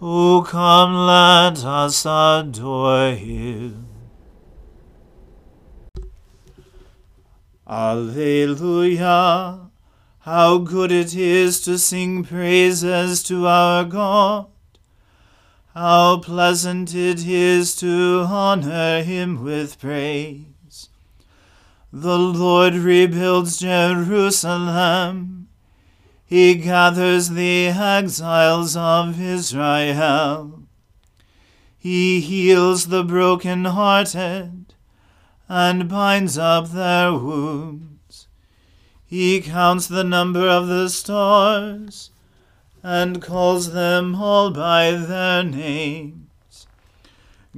O come, let us adore him. Alleluia! How good it is to sing praises to our God! How pleasant it is to honor him with praise! The Lord rebuilds Jerusalem. He gathers the exiles of Israel. He heals the broken-hearted and binds up their wounds. He counts the number of the stars and calls them all by their names.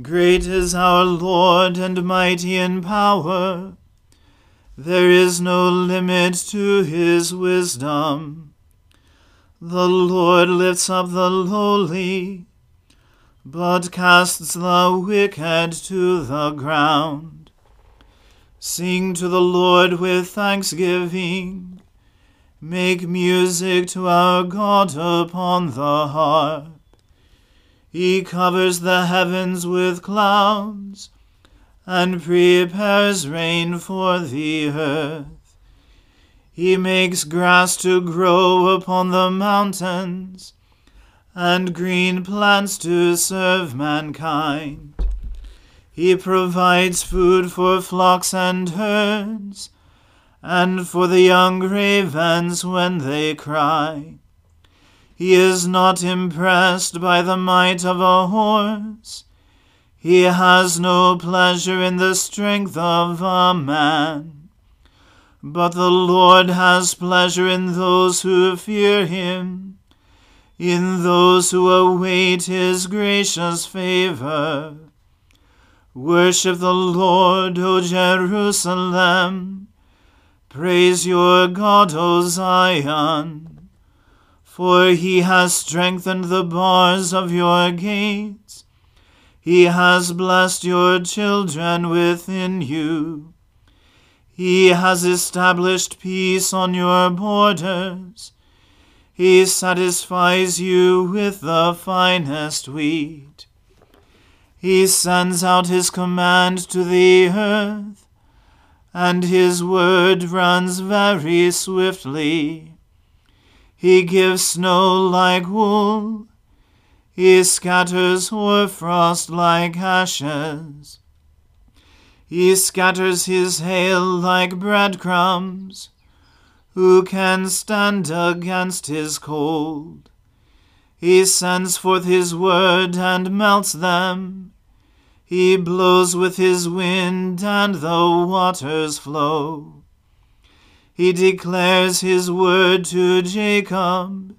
Great is our Lord and mighty in power. There is no limit to his wisdom. The Lord lifts up the lowly, but casts the wicked to the ground. Sing to the Lord with thanksgiving. Make music to our God upon the harp. He covers the heavens with clouds and prepares rain for the earth. He makes grass to grow upon the mountains, and green plants to serve mankind. He provides food for flocks and herds, and for the young ravens when they cry. He is not impressed by the might of a horse he has no pleasure in the strength of a man. But the Lord has pleasure in those who fear him, in those who await his gracious favor. Worship the Lord, O Jerusalem. Praise your God, O Zion. For he has strengthened the bars of your gates. He has blessed your children within you. He has established peace on your borders. He satisfies you with the finest wheat. He sends out his command to the earth, and his word runs very swiftly. He gives snow like wool. He scatters hoarfrost like ashes. He scatters his hail like breadcrumbs. Who can stand against his cold? He sends forth his word and melts them. He blows with his wind, and the waters flow. He declares his word to Jacob,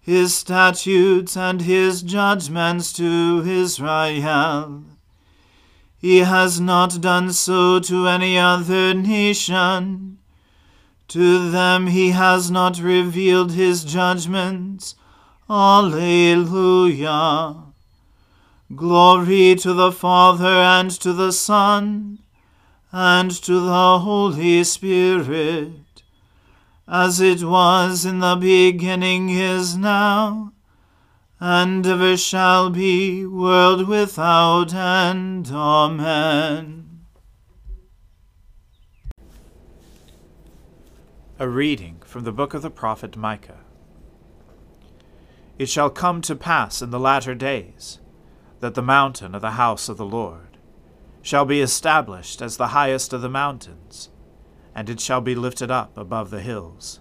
his statutes and his judgments to Israel. He has not done so to any other nation. To them he has not revealed his judgments. Alleluia. Glory to the Father and to the Son and to the Holy Spirit, as it was in the beginning is now, and ever shall be, world without end. Amen. A reading from the book of the prophet Micah. It shall come to pass in the latter days that the mountain of the house of the Lord shall be established as the highest of the mountains, and it shall be lifted up above the hills,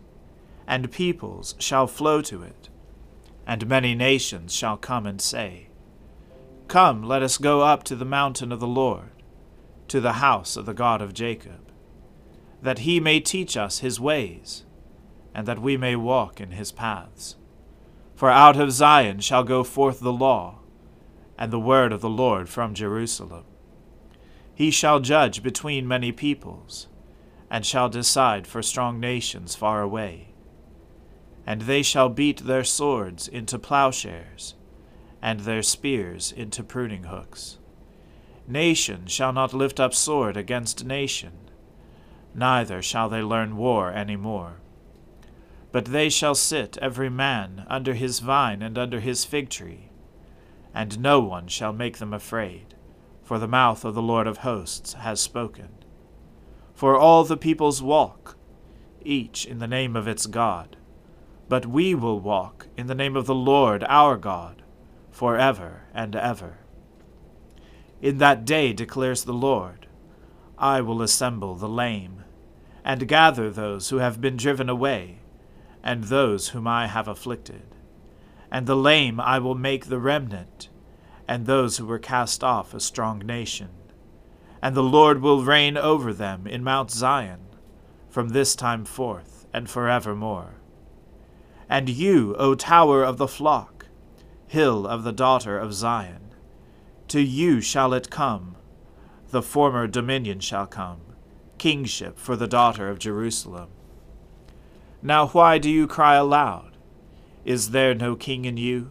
and peoples shall flow to it, and many nations shall come and say, Come, let us go up to the mountain of the Lord, to the house of the God of Jacob that he may teach us his ways, and that we may walk in his paths. For out of Zion shall go forth the law, and the word of the Lord from Jerusalem. He shall judge between many peoples, and shall decide for strong nations far away. And they shall beat their swords into plowshares, and their spears into pruning hooks. Nation shall not lift up sword against nation neither shall they learn war any more. But they shall sit every man under his vine and under his fig tree, and no one shall make them afraid, for the mouth of the Lord of hosts has spoken. For all the peoples walk, each in the name of its God, but we will walk in the name of the Lord our God, for ever and ever. In that day declares the Lord, I will assemble the lame, and gather those who have been driven away, and those whom I have afflicted. And the lame I will make the remnant, and those who were cast off a strong nation. And the Lord will reign over them in Mount Zion, from this time forth and forevermore. And you, O tower of the flock, hill of the daughter of Zion, to you shall it come the former dominion shall come, kingship for the daughter of Jerusalem. Now why do you cry aloud? Is there no king in you?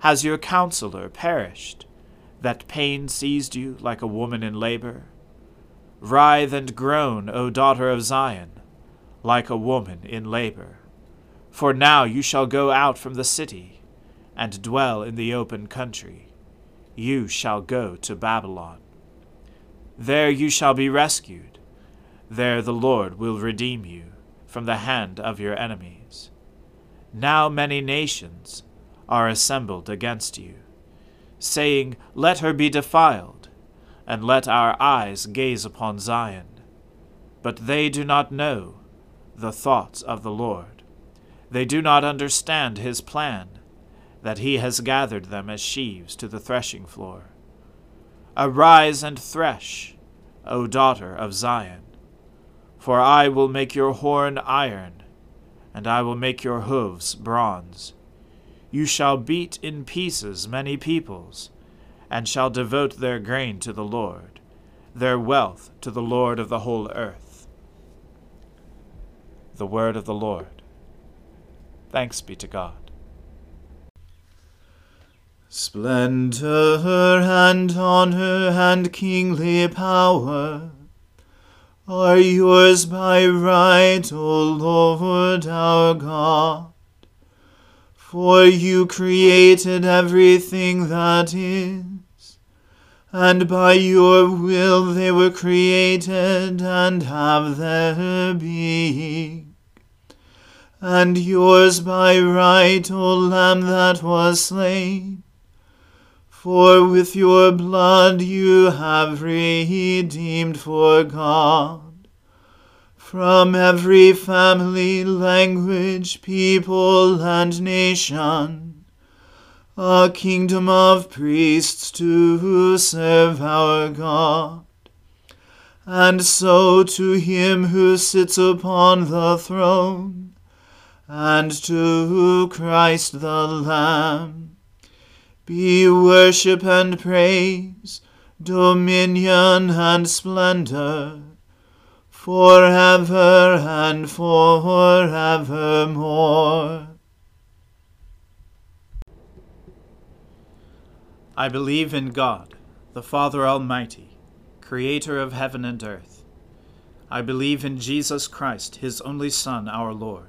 Has your counselor perished, that pain seized you like a woman in labor? Writhe and groan, O daughter of Zion, like a woman in labor. For now you shall go out from the city, and dwell in the open country. You shall go to Babylon. There you shall be rescued. There the Lord will redeem you from the hand of your enemies. Now many nations are assembled against you, saying, Let her be defiled, and let our eyes gaze upon Zion. But they do not know the thoughts of the Lord. They do not understand his plan, that he has gathered them as sheaves to the threshing floor. Arise and thresh, O daughter of Zion. For I will make your horn iron, and I will make your hoofs bronze. You shall beat in pieces many peoples, and shall devote their grain to the Lord, their wealth to the Lord of the whole earth. The word of the Lord. Thanks be to God. Splendor and honor and kingly power are yours by right, O Lord our God. For you created everything that is, and by your will they were created and have their being. And yours by right, O Lamb that was slain for with your blood you have redeemed for God from every family, language, people, and nation a kingdom of priests to serve our God. And so to him who sits upon the throne, and to Christ the Lamb be worship and praise, dominion and splendor, forever and forevermore. I believe in God, the Father Almighty, creator of heaven and earth. I believe in Jesus Christ, his only Son, our Lord.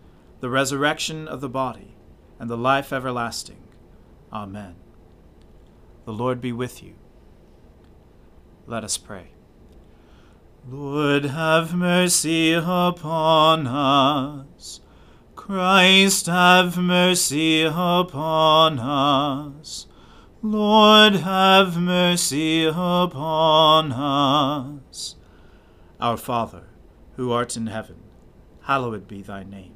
the resurrection of the body, and the life everlasting. Amen. The Lord be with you. Let us pray. Lord, have mercy upon us. Christ, have mercy upon us. Lord, have mercy upon us. Our Father, who art in heaven, hallowed be thy name.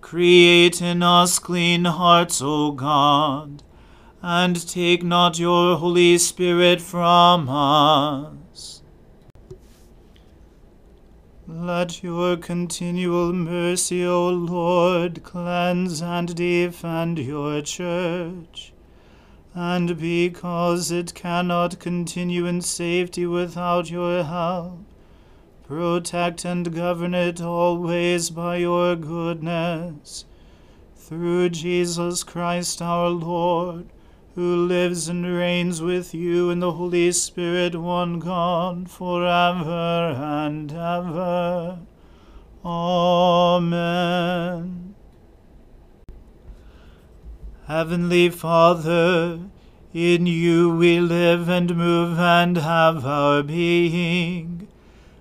Create in us clean hearts, O God and take not your Holy Spirit from us. Let your continual mercy, O Lord, cleanse and defend your church. And because it cannot continue in safety without your help, protect and govern it always by your goodness. Through Jesus Christ our Lord who lives and reigns with you in the Holy Spirit, one God, for ever and ever. Amen. Heavenly Father, in you we live and move and have our being.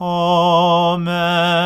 Amen.